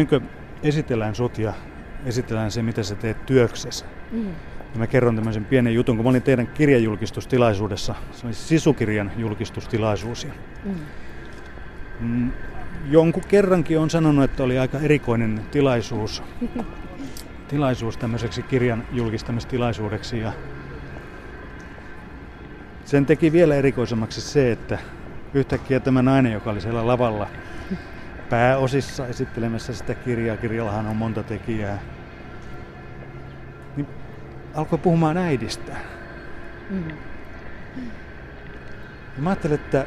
Ehkä niin esitellään sut ja esitellään se, mitä sä teet työksessä. Mm. Ja mä kerron tämmöisen pienen jutun, kun mä olin teidän kirjajulkistustilaisuudessa. Se oli sisukirjan julkistustilaisuus. Ja mm. Mm, jonkun kerrankin on sanonut, että oli aika erikoinen tilaisuus. tilaisuus tämmöiseksi kirjan julkistamistilaisuudeksi. Ja sen teki vielä erikoisemmaksi se, että yhtäkkiä tämä nainen, joka oli siellä lavalla pääosissa esittelemässä sitä kirjaa, kirjallahan on monta tekijää, niin alkoi puhumaan äidistä. Mm. Ja mä ajattelin, että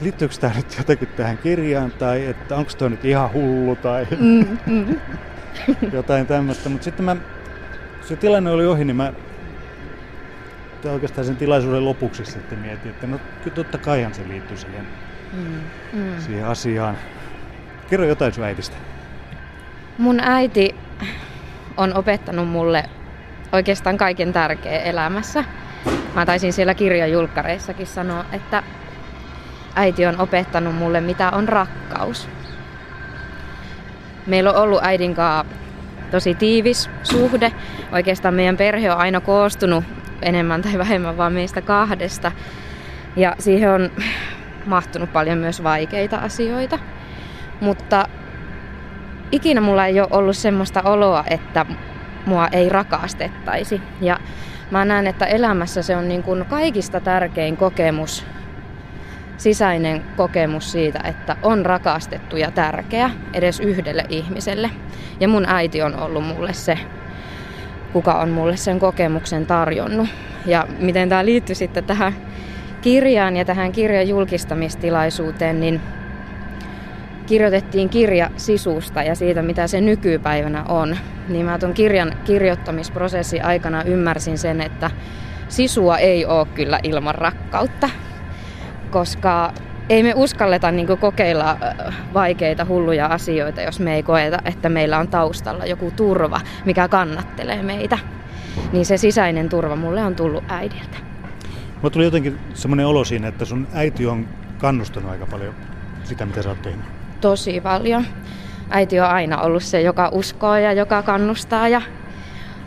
liittyykö tämä nyt jotenkin tähän kirjaan tai että onko tämä nyt ihan hullu tai mm, mm. jotain tämmöistä. Mutta sitten mä, se tilanne oli ohi, niin mä oikeastaan sen tilaisuuden lopuksi sitten mietin, että no totta kaihan se liittyy siihen, mm, mm. siihen asiaan. Kerro jotain sun äidistä. Mun äiti on opettanut mulle oikeastaan kaiken tärkeä elämässä. Mä taisin siellä kirjajulkkareissakin sanoa, että äiti on opettanut mulle, mitä on rakkaus. Meillä on ollut äidin kanssa tosi tiivis suhde. Oikeastaan meidän perhe on aina koostunut enemmän tai vähemmän vaan meistä kahdesta. Ja siihen on mahtunut paljon myös vaikeita asioita. Mutta ikinä mulla ei ole ollut semmoista oloa, että mua ei rakastettaisi. Ja mä näen, että elämässä se on niin kuin kaikista tärkein kokemus, sisäinen kokemus siitä, että on rakastettu ja tärkeä edes yhdelle ihmiselle. Ja mun äiti on ollut mulle se, kuka on mulle sen kokemuksen tarjonnut. Ja miten tämä liittyy sitten tähän kirjaan ja tähän kirjan julkistamistilaisuuteen, niin kirjoitettiin kirja sisusta ja siitä, mitä se nykypäivänä on. Niin mä tuon kirjan kirjoittamisprosessi aikana ymmärsin sen, että sisua ei ole kyllä ilman rakkautta, koska ei me uskalleta niin kokeilla vaikeita, hulluja asioita, jos me ei koeta, että meillä on taustalla joku turva, mikä kannattelee meitä. Niin se sisäinen turva mulle on tullut äidiltä. Mulla tuli jotenkin semmoinen olo siinä, että sun äiti on kannustanut aika paljon sitä, mitä sä oot tehnyt tosi paljon. Äiti on aina ollut se, joka uskoo ja joka kannustaa ja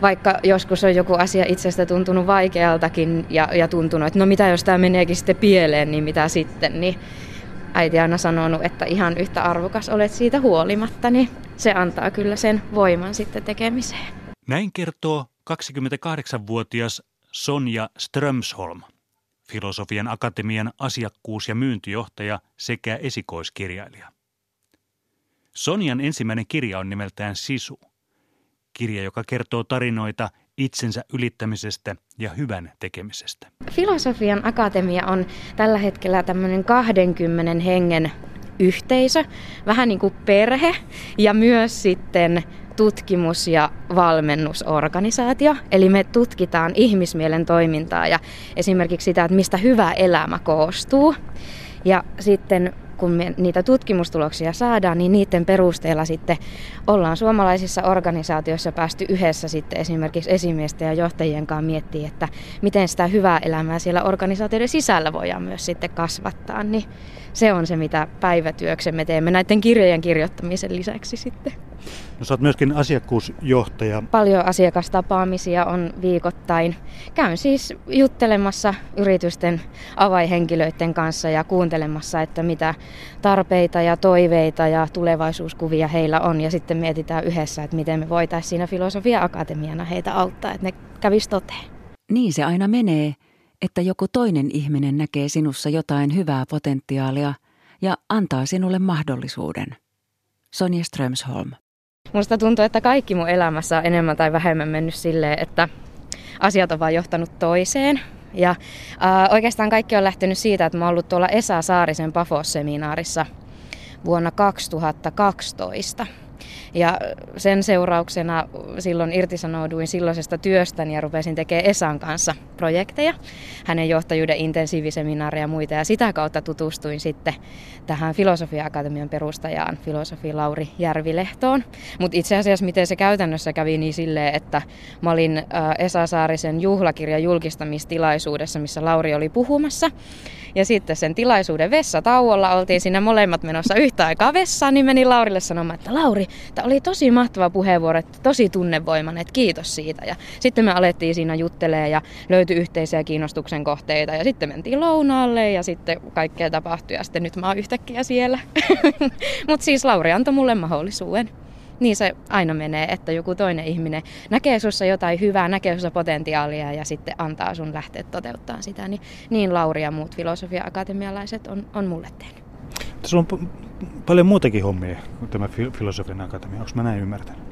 vaikka joskus on joku asia itsestä tuntunut vaikealtakin ja, ja tuntunut, että no mitä jos tämä meneekin sitten pieleen, niin mitä sitten, niin äiti aina sanonut, että ihan yhtä arvokas olet siitä huolimatta, niin se antaa kyllä sen voiman sitten tekemiseen. Näin kertoo 28-vuotias Sonja Strömsholm, Filosofian Akatemian asiakkuus- ja myyntijohtaja sekä esikoiskirjailija. Sonjan ensimmäinen kirja on nimeltään Sisu. Kirja, joka kertoo tarinoita itsensä ylittämisestä ja hyvän tekemisestä. Filosofian akatemia on tällä hetkellä tämmöinen 20 hengen yhteisö, vähän niin kuin perhe ja myös sitten tutkimus- ja valmennusorganisaatio. Eli me tutkitaan ihmismielen toimintaa ja esimerkiksi sitä, että mistä hyvä elämä koostuu. Ja sitten kun me niitä tutkimustuloksia saadaan, niin niiden perusteella sitten ollaan suomalaisissa organisaatioissa päästy yhdessä sitten esimerkiksi esimiesten ja johtajien kanssa miettiä, että miten sitä hyvää elämää siellä organisaatioiden sisällä voidaan myös sitten kasvattaa. Niin se on se, mitä päivätyöksemme teemme näiden kirjojen kirjoittamisen lisäksi sitten. No sä oot myöskin asiakkuusjohtaja. Paljon asiakastapaamisia on viikoittain. Käyn siis juttelemassa yritysten avaihenkilöiden kanssa ja kuuntelemassa, että mitä tarpeita ja toiveita ja tulevaisuuskuvia heillä on. Ja sitten mietitään yhdessä, että miten me voitaisiin siinä Filosofia Akatemiana heitä auttaa, että ne kävisi toteen. Niin se aina menee, että joku toinen ihminen näkee sinussa jotain hyvää potentiaalia ja antaa sinulle mahdollisuuden. Sonja Strömsholm. Musta tuntuu, että kaikki mun elämässä on enemmän tai vähemmän mennyt silleen, että asiat on vaan johtanut toiseen. Ja äh, oikeastaan kaikki on lähtenyt siitä, että mä oon ollut tuolla Esa Saarisen Pafos-seminaarissa vuonna 2012. Ja sen seurauksena silloin irtisanouduin silloisesta työstäni ja rupesin tekemään Esan kanssa projekteja, hänen johtajuuden intensiiviseminaareja ja muita. Ja sitä kautta tutustuin sitten tähän Filosofia-akatemian perustajaan, filosofi Lauri Järvilehtoon. Mutta itse asiassa miten se käytännössä kävi niin silleen, että mä olin Esa Saarisen juhlakirjan julkistamistilaisuudessa, missä Lauri oli puhumassa. Ja sitten sen tilaisuuden vessatauolla oltiin siinä molemmat menossa yhtä aikaa vessaan, niin meni Laurille sanomaan, että Lauri, tämä oli tosi mahtava puheenvuoro, että tosi tunnevoimainen, että kiitos siitä. Ja sitten me alettiin siinä juttelee ja löytyi yhteisiä kiinnostuksen kohteita ja sitten mentiin lounaalle ja sitten kaikkea tapahtui ja sitten nyt mä oon yhtäkkiä siellä. Mutta siis Lauri antoi mulle mahdollisuuden niin se aina menee, että joku toinen ihminen näkee sussa jotain hyvää, näkee sussa potentiaalia ja sitten antaa sun lähteä toteuttaa sitä. Niin, niin Lauri ja muut filosofia-akatemialaiset on, on mulle tehnyt. Sulla on paljon muutakin hommia kuin tämä filosofian akatemia. Onko mä näin ymmärtänyt?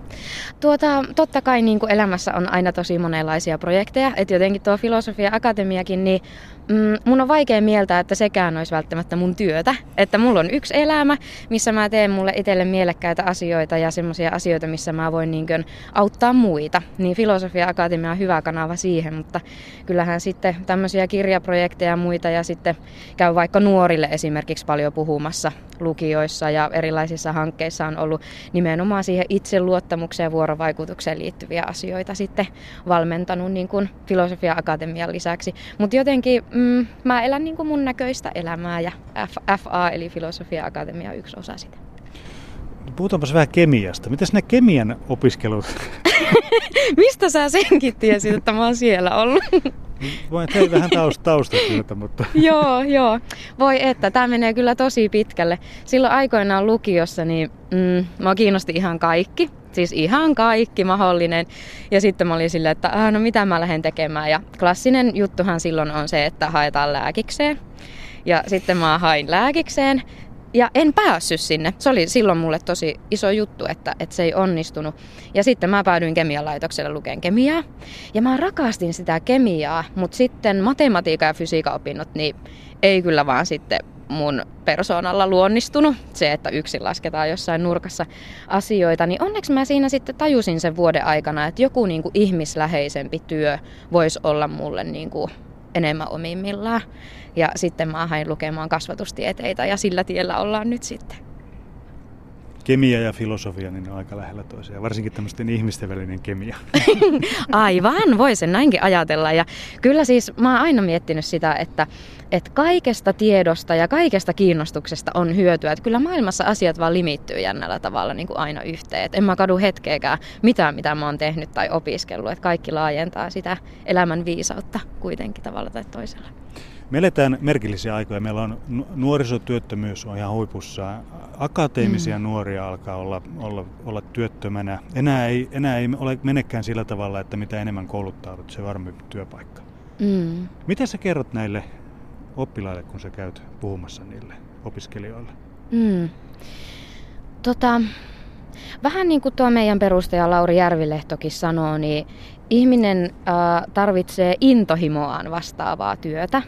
Tuota, totta kai niin kuin elämässä on aina tosi monenlaisia projekteja. Että jotenkin tuo filosofia akatemiakin, niin mm, mun on vaikea mieltää, että sekään olisi välttämättä mun työtä. Että mulla on yksi elämä, missä mä teen mulle itselle mielekkäitä asioita ja semmoisia asioita, missä mä voin niin kuin, auttaa muita. Niin Filosofia Akatemia on hyvä kanava siihen, mutta kyllähän sitten tämmöisiä kirjaprojekteja ja muita ja sitten käy vaikka nuorille esimerkiksi paljon puhumassa lukioissa ja erilaisissa hankkeissa on ollut nimenomaan siihen itseluottamukseen ja vuorovaikutukseen liittyviä asioita sitten valmentanut niin kuin Filosofia Akatemian lisäksi. Mutta jotenkin mm, mä elän niin kuin mun näköistä elämää ja FA eli Filosofia Akatemia on yksi osa sitä. Puhutaanpas vähän kemiasta. Miten ne kemian opiskelut? Mistä sä senkin tiesit, että mä oon siellä ollut? Voin tehdä vähän taust- taustatyötä, mutta... joo, joo. Voi että, tämä menee kyllä tosi pitkälle. Silloin aikoinaan lukiossa, niin mm, mä kiinnosti ihan kaikki. Siis ihan kaikki mahdollinen. Ja sitten mä olin silleen, että ah, no mitä mä lähden tekemään. Ja klassinen juttuhan silloin on se, että haetaan lääkikseen. Ja sitten mä hain lääkikseen. Ja en päässyt sinne. Se oli silloin mulle tosi iso juttu, että, että se ei onnistunut. Ja sitten mä päädyin kemialaitokselle lukeen kemiaa. Ja mä rakastin sitä kemiaa, mutta sitten matematiikan ja fysiikan opinnot, niin ei kyllä vaan sitten mun persoonalla luonnistunut. Se, että yksin lasketaan jossain nurkassa asioita, niin onneksi mä siinä sitten tajusin sen vuoden aikana, että joku niin kuin ihmisläheisempi työ voisi olla mulle niin kuin enemmän omimmillaan. Ja sitten mä hain lukemaan kasvatustieteitä ja sillä tiellä ollaan nyt sitten. Kemia ja filosofia, niin ne on aika lähellä toisiaan, varsinkin tämmöisten ihmisten välinen kemia. Aivan, voi sen näinkin ajatella. Ja kyllä siis mä oon aina miettinyt sitä, että, että kaikesta tiedosta ja kaikesta kiinnostuksesta on hyötyä. Että kyllä maailmassa asiat vaan limittyy jännällä tavalla niin kuin aina yhteen. Et en mä kadu hetkeäkään mitään, mitä mä oon tehnyt tai opiskellut. Että kaikki laajentaa sitä elämän viisautta kuitenkin tavalla tai toisella. Me eletään merkillisiä aikoja. Meillä on nuorisotyöttömyys on ihan huipussa. Akateemisia mm. nuoria alkaa olla, olla, olla työttömänä. Enää ei, enää ei ole menekään sillä tavalla, että mitä enemmän kouluttaudut, se varmempi työpaikka. Mm. Mitä sä kerrot näille oppilaille, kun sä käyt puhumassa niille opiskelijoille? Mm. Tota, vähän niin kuin tuo meidän perustaja Lauri Järvilehtokin sanoo, niin ihminen äh, tarvitsee intohimoaan vastaavaa työtä.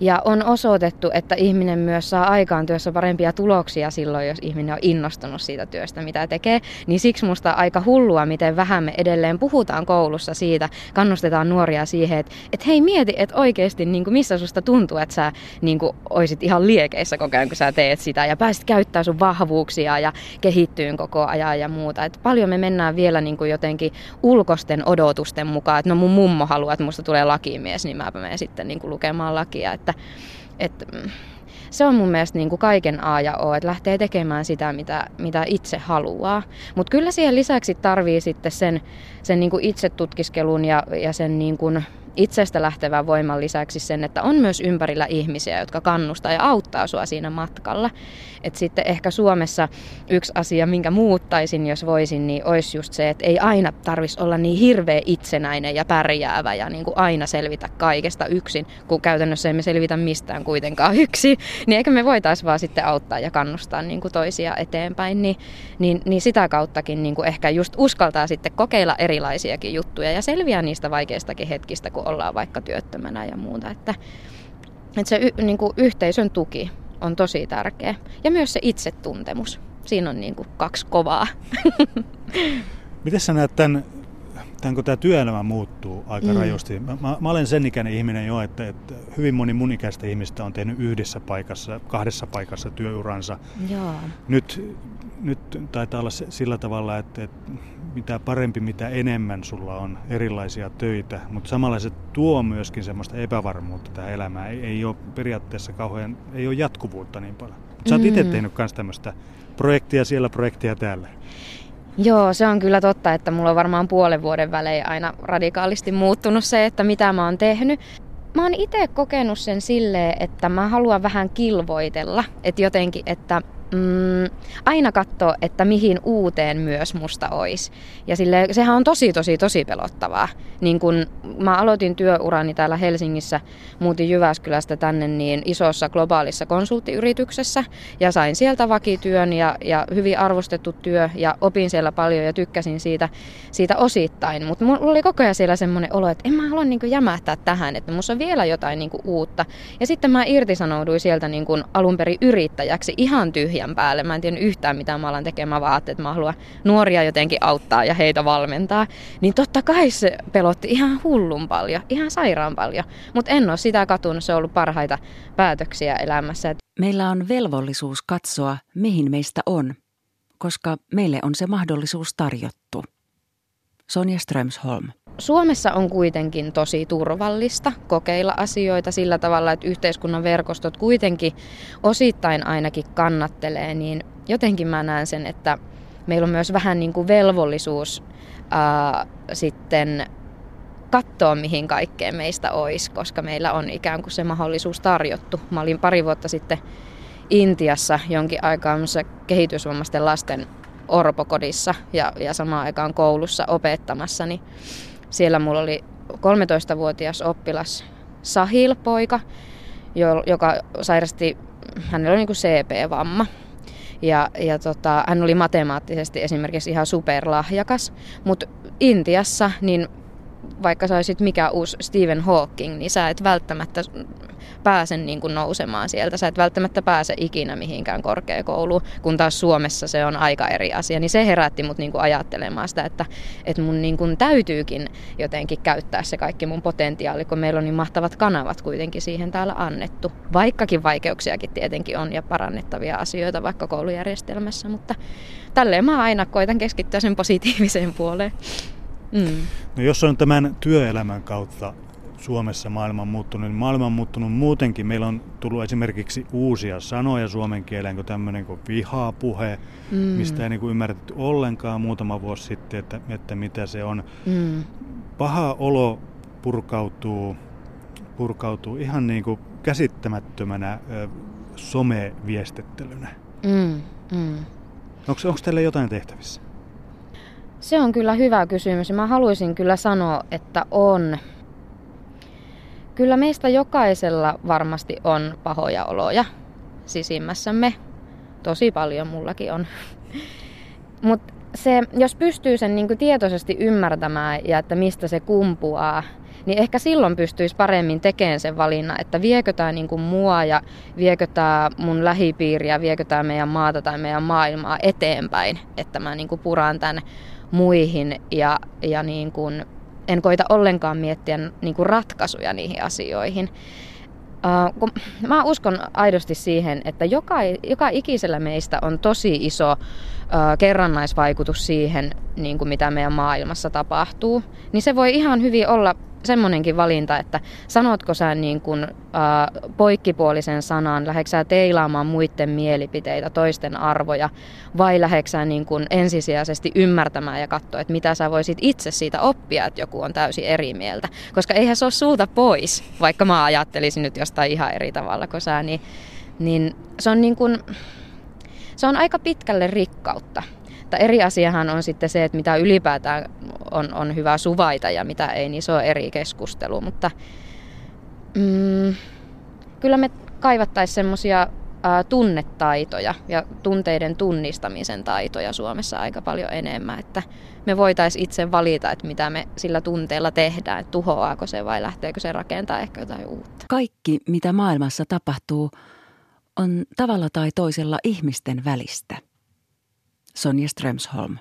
Ja on osoitettu, että ihminen myös saa aikaan työssä parempia tuloksia silloin, jos ihminen on innostunut siitä työstä, mitä tekee. Niin siksi musta aika hullua, miten vähän me edelleen puhutaan koulussa siitä, kannustetaan nuoria siihen, että, että hei mieti, että oikeasti niin kuin missä susta tuntuu, että sä niin kuin, oisit ihan liekeissä koko ajan, kun sä teet sitä ja pääsit käyttämään sun vahvuuksia ja kehittyyn koko ajan ja muuta. Et paljon me mennään vielä niin kuin jotenkin ulkosten odotusten mukaan, että no mun mummo haluaa, että musta tulee lakimies, niin mä menen sitten niin kuin lukemaan lakia. Että että, että mm, se on mun mielestä niin kuin kaiken A ja O, että lähtee tekemään sitä, mitä, mitä itse haluaa. Mutta kyllä siihen lisäksi tarvii sitten sen, sen niin kuin itsetutkiskelun ja, ja sen niin kuin itsestä lähtevän voiman lisäksi sen, että on myös ympärillä ihmisiä, jotka kannustaa ja auttaa sua siinä matkalla. Et sitten ehkä Suomessa yksi asia, minkä muuttaisin, jos voisin, niin olisi just se, että ei aina tarvitsisi olla niin hirveä itsenäinen ja pärjäävä ja niin kuin aina selvitä kaikesta yksin, kun käytännössä emme selvitä mistään kuitenkaan yksin. Niin eikä me voitaisiin vaan sitten auttaa ja kannustaa niin kuin toisia eteenpäin, niin, niin, niin sitä kauttakin niin kuin ehkä just uskaltaa sitten kokeilla erilaisiakin juttuja ja selviää niistä vaikeistakin hetkistä, kun ollaan vaikka työttömänä ja muuta. Että, että se y, niin kuin yhteisön tuki on tosi tärkeä. Ja myös se itsetuntemus. Siinä on niin kuin kaksi kovaa. Miten sä näet tämän tämän, tämä työelämä muuttuu aika mm. rajusti. Mä, mä, mä olen sen ikäinen ihminen jo, että, että hyvin moni mun ikäistä ihmistä on tehnyt yhdessä paikassa, kahdessa paikassa työuransa. Joo. Nyt, nyt taitaa olla sillä tavalla, että, että mitä parempi, mitä enemmän sulla on erilaisia töitä, mutta samalla se tuo myöskin semmoista epävarmuutta tähän elämään. Ei, ei ole periaatteessa kauhean, ei ole jatkuvuutta niin paljon. Sä oot mm. itse tehnyt myös tämmöistä projektia siellä, projektia täällä. Joo, se on kyllä totta, että mulla on varmaan puolen vuoden välein aina radikaalisti muuttunut se, että mitä mä oon tehnyt. Mä oon itse kokenut sen silleen, että mä haluan vähän kilvoitella. Että jotenkin, että mm, aina katsoa, että mihin uuteen myös musta olisi. Ja sille, sehän on tosi, tosi, tosi pelottavaa. Niin kun mä aloitin työurani täällä Helsingissä, muutin Jyväskylästä tänne niin isossa globaalissa konsulttiyrityksessä ja sain sieltä vakityön ja, ja hyvin arvostettu työ ja opin siellä paljon ja tykkäsin siitä, siitä osittain. Mutta mulla oli koko ajan siellä semmoinen olo, että en mä halua niin jämähtää tähän, että musta on vielä jotain niin uutta. Ja sitten mä irtisanouduin sieltä niin alun perin yrittäjäksi ihan tyhjä tyhjän päälle. Mä en tiedä yhtään mitä mä alan tekemään, vaan että mä haluan nuoria jotenkin auttaa ja heitä valmentaa. Niin totta kai se pelotti ihan hullun paljon, ihan sairaan paljon. Mutta en ole sitä katunut, se on ollut parhaita päätöksiä elämässä. Meillä on velvollisuus katsoa, mihin meistä on, koska meille on se mahdollisuus tarjottu. Sonja Strömsholm. Suomessa on kuitenkin tosi turvallista kokeilla asioita sillä tavalla, että yhteiskunnan verkostot kuitenkin osittain ainakin kannattelee, niin jotenkin mä näen sen, että meillä on myös vähän niin kuin velvollisuus ää, sitten katsoa, mihin kaikkeen meistä olisi, koska meillä on ikään kuin se mahdollisuus tarjottu. Mä olin pari vuotta sitten Intiassa jonkin aikaa kehitysvammaisten lasten orpokodissa ja, ja samaan aikaan koulussa opettamassa, niin siellä mulla oli 13-vuotias oppilas Sahil-poika, joka sairasti, hänellä oli niin CP-vamma. Ja, ja tota, hän oli matemaattisesti esimerkiksi ihan superlahjakas, mutta Intiassa, niin vaikka sä olisit mikä uusi Stephen Hawking, niin sä et välttämättä pääse niin kuin nousemaan sieltä. Sä et välttämättä pääse ikinä mihinkään korkeakouluun, kun taas Suomessa se on aika eri asia. Niin se herätti mut niin kuin ajattelemaan sitä, että, että mun niin kuin täytyykin jotenkin käyttää se kaikki mun potentiaali, kun meillä on niin mahtavat kanavat kuitenkin siihen täällä annettu. Vaikkakin vaikeuksiakin tietenkin on ja parannettavia asioita vaikka koulujärjestelmässä, mutta tälleen mä aina koitan keskittyä sen positiiviseen puoleen. Mm. No jos on tämän työelämän kautta Suomessa maailma on muuttunut, niin maailma on muuttunut muutenkin. Meillä on tullut esimerkiksi uusia sanoja suomen kieleen, kuin tämmöinen kuin vihapuhe, mm. mistä ei niin kuin ymmärretty ollenkaan muutama vuosi sitten, että, että mitä se on. Mm. Paha olo purkautuu, purkautuu ihan niin kuin käsittämättömänä ö, someviestittelynä. Mm. Mm. Onko teille jotain tehtävissä? Se on kyllä hyvä kysymys. Mä haluaisin kyllä sanoa, että on. Kyllä meistä jokaisella varmasti on pahoja oloja sisimmässämme. Tosi paljon mullakin on. Mutta se, jos pystyy sen niin tietoisesti ymmärtämään ja että mistä se kumpuaa, niin ehkä silloin pystyisi paremmin tekemään sen valinnan, että viekö tämä niin mua ja viekö tämä mun lähipiiriä, viekö tämä meidän maata tai meidän maailmaa eteenpäin, että mä niin puran tämän muihin ja, ja niin kuin en koita ollenkaan miettiä niin kuin ratkaisuja niihin asioihin. Uh, kun mä uskon aidosti siihen, että joka, joka ikisellä meistä on tosi iso uh, kerrannaisvaikutus siihen, niin kuin mitä meidän maailmassa tapahtuu. Niin se voi ihan hyvin olla semmoinenkin valinta, että sanotko sä niin kuin, äh, poikkipuolisen sanan, lähdetkö sä teilaamaan muiden mielipiteitä, toisten arvoja, vai lähdetkö sä niin kuin ensisijaisesti ymmärtämään ja katsoa, että mitä sä voisit itse siitä oppia, että joku on täysin eri mieltä. Koska eihän se ole sulta pois, vaikka mä ajattelisin nyt jostain ihan eri tavalla kuin sä, niin, niin se on niin kuin, se on aika pitkälle rikkautta. Mutta eri asiahan on sitten se, että mitä ylipäätään on, on hyvä suvaita ja mitä ei, niin se on eri keskustelu. Mutta mm, kyllä me kaivattaisiin semmoisia tunnetaitoja ja tunteiden tunnistamisen taitoja Suomessa aika paljon enemmän, että me voitaisiin itse valita, että mitä me sillä tunteella tehdään, että tuhoaako se vai lähteekö se rakentaa ehkä jotain uutta. Kaikki, mitä maailmassa tapahtuu, on tavalla tai toisella ihmisten välistä – Sonja Strömsholm.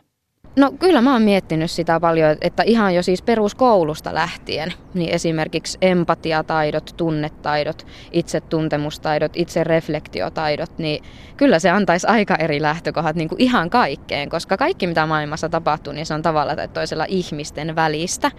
No kyllä mä oon miettinyt sitä paljon, että ihan jo siis peruskoulusta lähtien, niin esimerkiksi empatiataidot, tunnetaidot, itsetuntemustaidot, itsereflektiotaidot, niin kyllä se antaisi aika eri lähtökohdat niin kuin ihan kaikkeen, koska kaikki mitä maailmassa tapahtuu, niin se on tavalla tai toisella ihmisten välistä.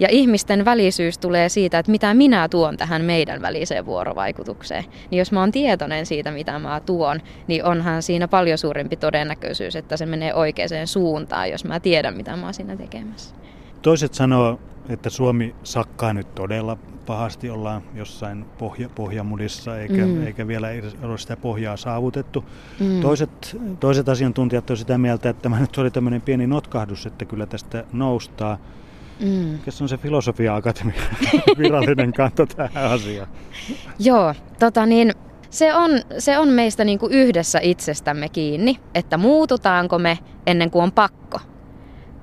Ja ihmisten välisyys tulee siitä, että mitä minä tuon tähän meidän väliseen vuorovaikutukseen. Niin jos mä oon tietoinen siitä, mitä mä tuon, niin onhan siinä paljon suurempi todennäköisyys, että se menee oikeaan suuntaan, jos mä tiedän, mitä mä oon siinä tekemässä. Toiset sanoo, että Suomi sakkaa nyt todella pahasti, ollaan jossain pohja, pohjamudissa eikä, mm. eikä vielä ole sitä pohjaa saavutettu. Mm. Toiset, toiset asiantuntijat ovat sitä mieltä, että tämä nyt oli tämmöinen pieni notkahdus, että kyllä tästä noustaa. Mm. Mikä on se filosofia akatemia virallinen kanta tähän asiaan? Joo, tota niin, se on, se on meistä niin kuin yhdessä itsestämme kiinni, että muututaanko me ennen kuin on pakko.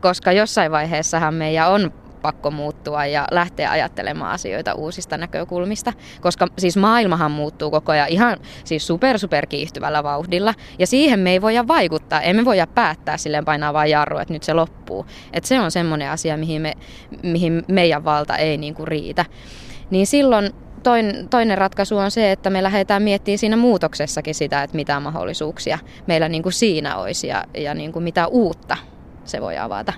Koska jossain vaiheessahan meidän on pakko muuttua ja lähteä ajattelemaan asioita uusista näkökulmista, koska siis maailmahan muuttuu koko ajan ihan siis super super kiihtyvällä vauhdilla ja siihen me ei voida vaikuttaa, emme voida päättää silleen painaa vaan jarru, että nyt se loppuu. Et se on semmoinen asia, mihin, me, mihin meidän valta ei niinku riitä. Niin silloin toin, toinen ratkaisu on se, että me lähdetään miettimään siinä muutoksessakin sitä, että mitä mahdollisuuksia meillä niin kuin siinä olisi ja, ja niin kuin mitä uutta se voi avata,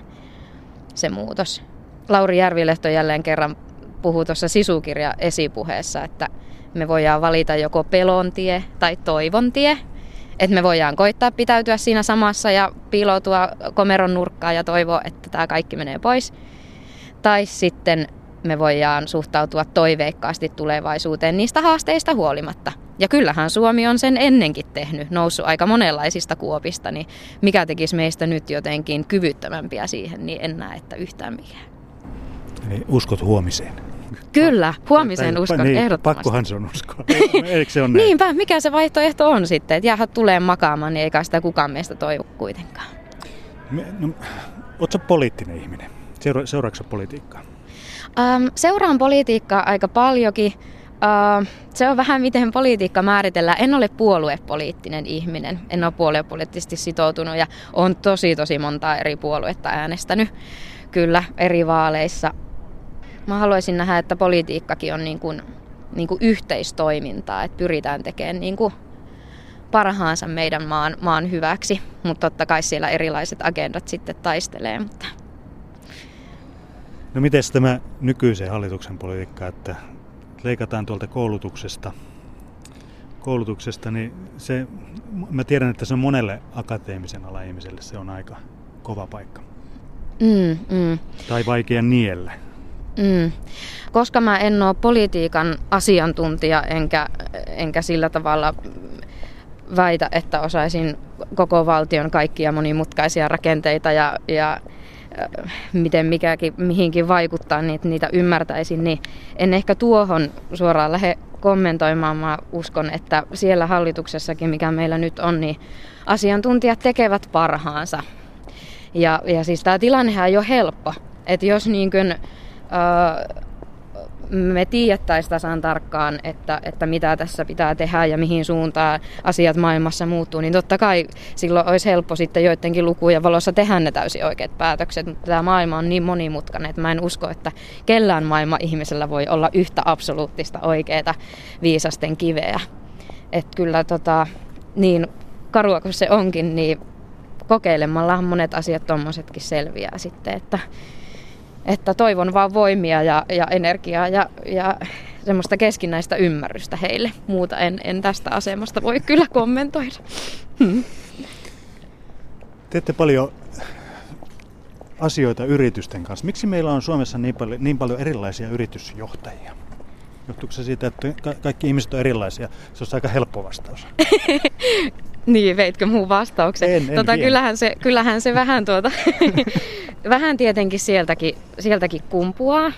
se muutos. Lauri Järvilehto jälleen kerran puhuu tuossa sisukirja esipuheessa, että me voidaan valita joko pelontie tai toivontie. Että me voidaan koittaa pitäytyä siinä samassa ja piiloutua komeron nurkkaan ja toivoa, että tämä kaikki menee pois. Tai sitten me voidaan suhtautua toiveikkaasti tulevaisuuteen niistä haasteista huolimatta. Ja kyllähän Suomi on sen ennenkin tehnyt, noussut aika monenlaisista kuopista, niin mikä tekisi meistä nyt jotenkin kyvyttömämpiä siihen, niin en näe, että yhtään mikään. Eli uskot huomiseen. Kyllä, huomiseen tai, uskon niin, ehdottomasti. Pakkohan se on uskoa. Eikö se on näin? Niinpä, mikä se vaihtoehto on sitten, että jäädä tulee makaamaan, niin eikä sitä kukaan meistä toivo kuitenkaan. Me, no, Oletko poliittinen ihminen? Seura- seuraatko politiikkaa? Ähm, seuraan politiikkaa aika paljonkin. Uh, se on vähän miten politiikka määritellään. En ole puoluepoliittinen ihminen, en ole puoluepoliittisesti sitoutunut ja on tosi tosi montaa eri puoluetta äänestänyt kyllä eri vaaleissa. Mä haluaisin nähdä, että politiikkakin on niin kuin, niin kuin yhteistoimintaa, että pyritään tekemään niin kuin parhaansa meidän maan, maan hyväksi, mutta totta kai siellä erilaiset agendat sitten taistelee. Mutta No miten tämä nykyisen hallituksen politiikka, että leikataan tuolta koulutuksesta, koulutuksesta, niin se, mä tiedän, että se on monelle akateemisen ala ihmiselle se on aika kova paikka. Mm, mm. Tai vaikea niellä. Mm. Koska mä en ole politiikan asiantuntija enkä, enkä sillä tavalla väitä, että osaisin koko valtion kaikkia monimutkaisia rakenteita ja, ja miten mikäkin mihinkin vaikuttaa, niin niitä ymmärtäisin, niin en ehkä tuohon suoraan lähde kommentoimaan. Mä uskon, että siellä hallituksessakin, mikä meillä nyt on, niin asiantuntijat tekevät parhaansa. Ja, ja siis tämä tilannehan ei ole helppo. Että jos niin kuin, äh, me tiedettäisiin tasan tarkkaan, että, että mitä tässä pitää tehdä ja mihin suuntaan asiat maailmassa muuttuu, niin totta kai silloin olisi helppo sitten joidenkin lukujen valossa tehdä ne täysin oikeat päätökset, mutta tämä maailma on niin monimutkainen, että mä en usko, että kellään maailma ihmisellä voi olla yhtä absoluuttista oikeaa viisasten kiveä. Että kyllä tota, niin karua kuin se onkin, niin kokeilemalla monet asiat tuommoisetkin selviää sitten, että että toivon vaan voimia ja, ja energiaa ja, ja semmoista keskinäistä ymmärrystä heille. Muuta en, en tästä asemasta voi kyllä kommentoida. Hmm. Teette paljon asioita yritysten kanssa. Miksi meillä on Suomessa niin paljon, niin paljon erilaisia yritysjohtajia? Johtuuko se siitä, että kaikki ihmiset on erilaisia? Se on aika helppo vastaus. niin, veitkö muun vastauksen? En, en tota, kyllähän, se, kyllähän se vähän, tuota, vähän tietenkin sieltäkin, sieltäkin kumpuaa.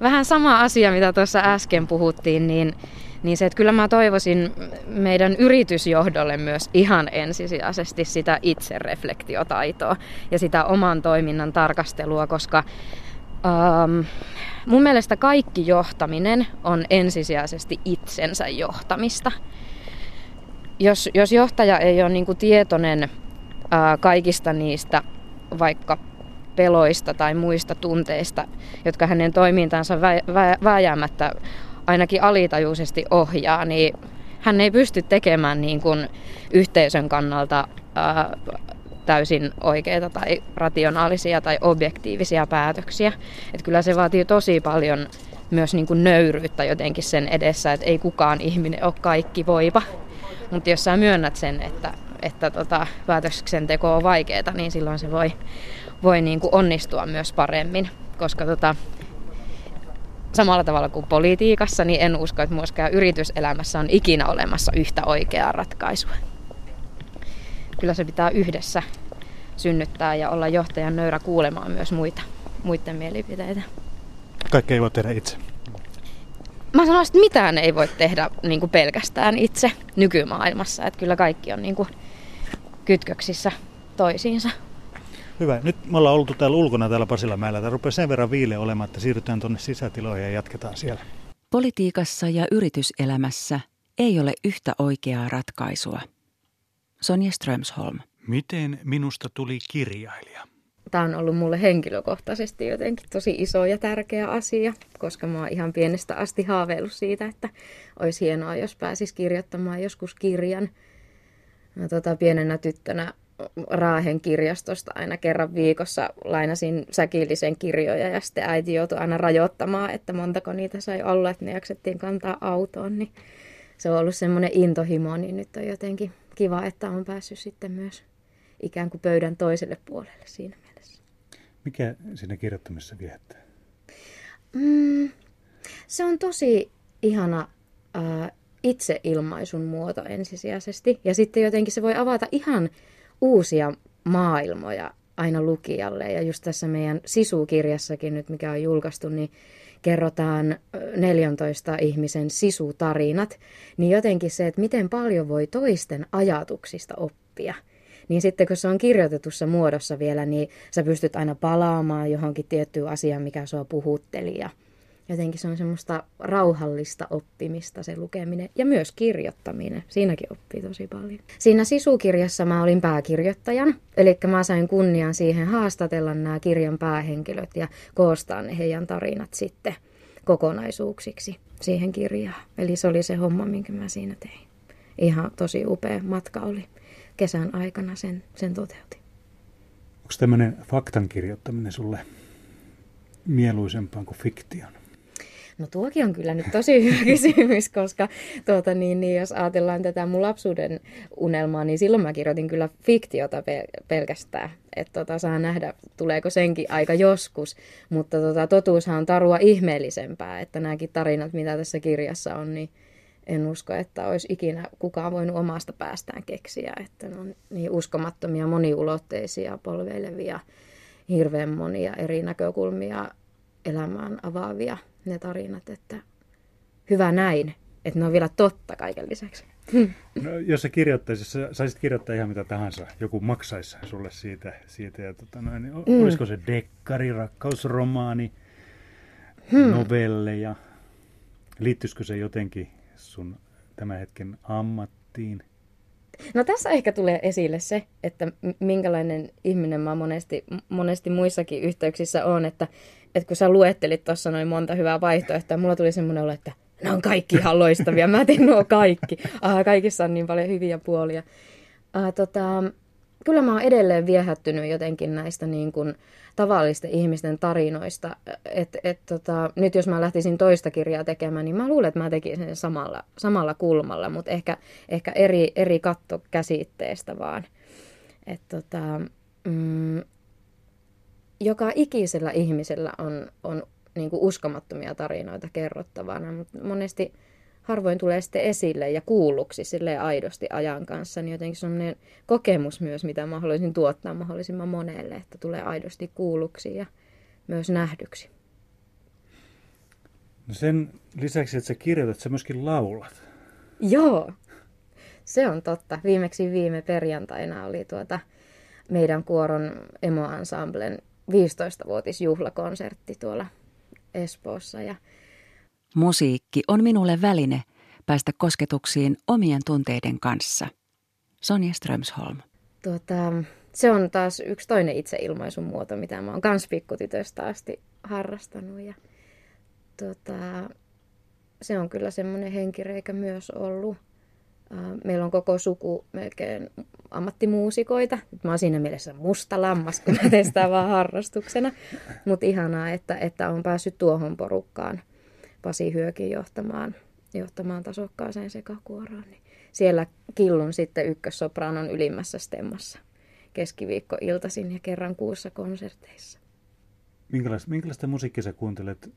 Vähän sama asia, mitä tuossa äsken puhuttiin, niin, niin se, että kyllä mä toivoisin meidän yritysjohdolle myös ihan ensisijaisesti sitä itsereflektiotaitoa ja sitä oman toiminnan tarkastelua, koska um, mun mielestä kaikki johtaminen on ensisijaisesti itsensä johtamista. Jos, jos johtaja ei ole niin tietoinen ää, kaikista niistä vaikka peloista tai muista tunteista, jotka hänen toimintansa vä- vä- vääjäämättä ainakin alitajuisesti ohjaa, niin hän ei pysty tekemään niin kuin yhteisön kannalta ää, täysin oikeita tai rationaalisia tai objektiivisia päätöksiä. Et kyllä se vaatii tosi paljon myös niin kuin nöyryyttä jotenkin sen edessä, että ei kukaan ihminen ole kaikki voipa. Mutta jos sä myönnät sen, että, että tota, päätöksenteko on vaikeaa, niin silloin se voi, voi niin kuin onnistua myös paremmin. Koska tota, samalla tavalla kuin politiikassa, niin en usko, että myöskään yrityselämässä on ikinä olemassa yhtä oikeaa ratkaisua. Kyllä se pitää yhdessä synnyttää ja olla johtajan nöyrä kuulemaan myös muita, muiden mielipiteitä. Kaikki ei voi tehdä itse. Mä sanoisin, että mitään ei voi tehdä niin kuin pelkästään itse nykymaailmassa. Että kyllä kaikki on niin kuin kytköksissä toisiinsa. Hyvä. Nyt me ollaan oltu täällä ulkona täällä Pasilamäellä. Tämä rupeaa sen verran viile olemaan, että siirrytään tuonne sisätiloihin ja jatketaan siellä. Politiikassa ja yrityselämässä ei ole yhtä oikeaa ratkaisua. Sonja Strömsholm. Miten minusta tuli kirjailija? Tämä on ollut mulle henkilökohtaisesti jotenkin tosi iso ja tärkeä asia, koska mä oon ihan pienestä asti haaveillut siitä, että olisi hienoa, jos pääsis kirjoittamaan joskus kirjan. Mä tota, pienenä tyttönä Raahen kirjastosta aina kerran viikossa lainasin säkillisen kirjoja ja sitten äiti joutui aina rajoittamaan, että montako niitä sai olla, että ne jaksettiin kantaa autoon. Niin se on ollut semmoinen intohimo, niin nyt on jotenkin kiva, että on päässyt sitten myös ikään kuin pöydän toiselle puolelle siinä mielessä. Mikä siinä kirjoittamisessa viehättää? Mm, se on tosi ihana äh, itseilmaisun muoto ensisijaisesti. Ja sitten jotenkin se voi avata ihan uusia maailmoja aina lukijalle. Ja just tässä meidän sisukirjassakin nyt, mikä on julkaistu, niin kerrotaan 14 ihmisen sisutarinat, niin jotenkin se, että miten paljon voi toisten ajatuksista oppia. Niin sitten kun se on kirjoitetussa muodossa vielä, niin sä pystyt aina palaamaan johonkin tiettyyn asiaan, mikä sua puhutteli ja jotenkin se on semmoista rauhallista oppimista se lukeminen ja myös kirjoittaminen. Siinäkin oppii tosi paljon. Siinä sisukirjassa mä olin pääkirjoittajan, eli mä sain kunnian siihen haastatella nämä kirjan päähenkilöt ja koostaa ne heidän tarinat sitten kokonaisuuksiksi siihen kirjaan. Eli se oli se homma, minkä mä siinä tein. Ihan tosi upea matka oli. Kesän aikana sen, sen toteutin. Onko tämmöinen faktan kirjoittaminen sulle mieluisempaa kuin fiktion? No tuokin on kyllä nyt tosi hyvä kysymys, koska tuota, niin, niin, jos ajatellaan tätä mun lapsuuden unelmaa, niin silloin mä kirjoitin kyllä fiktiota pelkästään. Että tota, saa nähdä, tuleeko senkin aika joskus. Mutta tota, totuushan on tarua ihmeellisempää, että nämäkin tarinat, mitä tässä kirjassa on, niin en usko, että olisi ikinä kukaan voinut omasta päästään keksiä. Että ne on niin uskomattomia, moniulotteisia, polveilevia, hirveän monia eri näkökulmia elämään avaavia ne tarinat, että hyvä näin, että ne on vielä totta kaiken lisäksi. No, jos sä kirjoittaisit, sä saisit kirjoittaa ihan mitä tahansa, joku maksaisi sulle siitä, siitä ja tota noin, niin mm. olisiko se dekkari, rakkausromaani, hmm. novelleja, liittyisikö se jotenkin sun tämän hetken ammattiin? No tässä ehkä tulee esille se, että minkälainen ihminen mä monesti, monesti muissakin yhteyksissä on, että, että kun sä luettelit tuossa noin monta hyvää vaihtoehtoa, mulla tuli semmoinen olo, että ne on kaikki ihan loistavia, mä teen nuo kaikki. Ah, kaikissa on niin paljon hyviä puolia. Ah, tota, kyllä mä oon edelleen viehättynyt jotenkin näistä niin kuin tavallisten ihmisten tarinoista. Et, et, tota, nyt jos mä lähtisin toista kirjaa tekemään, niin mä luulen, että mä tekisin sen samalla, samalla kulmalla, mutta ehkä, ehkä eri, eri kattokäsitteestä vaan. Et, tota, mm, joka ikisellä ihmisellä on, on niin kuin uskomattomia tarinoita kerrottavana, mutta monesti harvoin tulee sitten esille ja kuulluksi sille aidosti ajan kanssa, niin jotenkin sellainen kokemus myös, mitä mä haluaisin tuottaa mahdollisimman monelle, että tulee aidosti kuulluksi ja myös nähdyksi. No sen lisäksi, että sä kirjoitat, sä myöskin laulat. Joo, se on totta. Viimeksi viime perjantaina oli tuota meidän kuoron emo-ensemblen 15-vuotisjuhlakonsertti tuolla Espoossa ja Musiikki on minulle väline päästä kosketuksiin omien tunteiden kanssa. Sonja Strömsholm. tuota, se on taas yksi toinen itseilmaisun muoto, mitä mä oon kans pikkutytöstä asti harrastanut. Ja, tuota, se on kyllä semmoinen henkireikä myös ollut. Meillä on koko suku melkein ammattimuusikoita. Mä oon siinä mielessä musta lammas, kun mä teen sitä vaan harrastuksena. Mutta ihanaa, että, että on päässyt tuohon porukkaan Pasi Hyökin johtamaan, johtamaan tasokkaaseen sekakuoroon. Niin siellä killun sitten ykkössopranon ylimmässä stemmassa keskiviikko-iltaisin ja kerran kuussa konserteissa. Minkälaista, minkälaista musiikkia sä kuuntelet?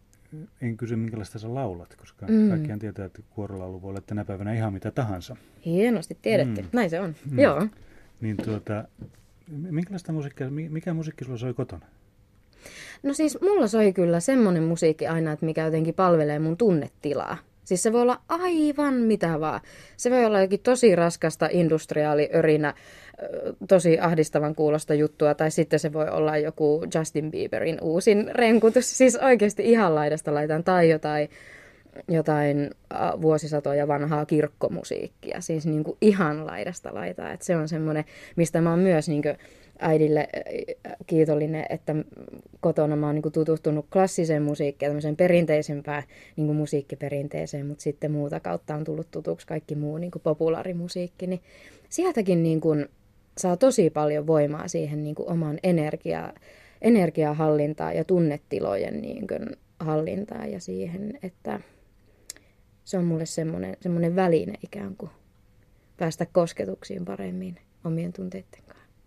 En kysy, minkälaista sä laulat, koska mm. kaikkiaan tietää, että kuorolaulu voi olla tänä päivänä ihan mitä tahansa. Hienosti tiedetty, mm. näin se on. Mm. Joo. Niin tuota, minkälaista musiikkia, mikä musiikki sulla soi kotona? No siis mulla soi kyllä semmoinen musiikki aina, että mikä jotenkin palvelee mun tunnetilaa. Siis se voi olla aivan mitä vaan. Se voi olla jokin tosi raskasta industriaaliörinä, tosi ahdistavan kuulosta juttua, tai sitten se voi olla joku Justin Bieberin uusin renkutus. Siis oikeasti ihan laidasta laitan, tai jotain, jotain vuosisatoja vanhaa kirkkomusiikkia. Siis niin kuin ihan laidasta laitaa. Se on semmoinen, mistä mä oon myös niin kuin äidille kiitollinen, että kotona mä oon niin tutustunut klassiseen musiikkiin, tämmöiseen perinteisempään niin musiikkiperinteeseen, mutta sitten muuta kautta on tullut tutuksi kaikki muu niin populaarimusiikki, niin sieltäkin niin kuin saa tosi paljon voimaa siihen niin kuin oman energia, energiahallintaan ja tunnetilojen niin kuin hallintaan ja siihen, että se on mulle semmoinen, semmoinen väline ikään kuin päästä kosketuksiin paremmin omien tunteiden kanssa.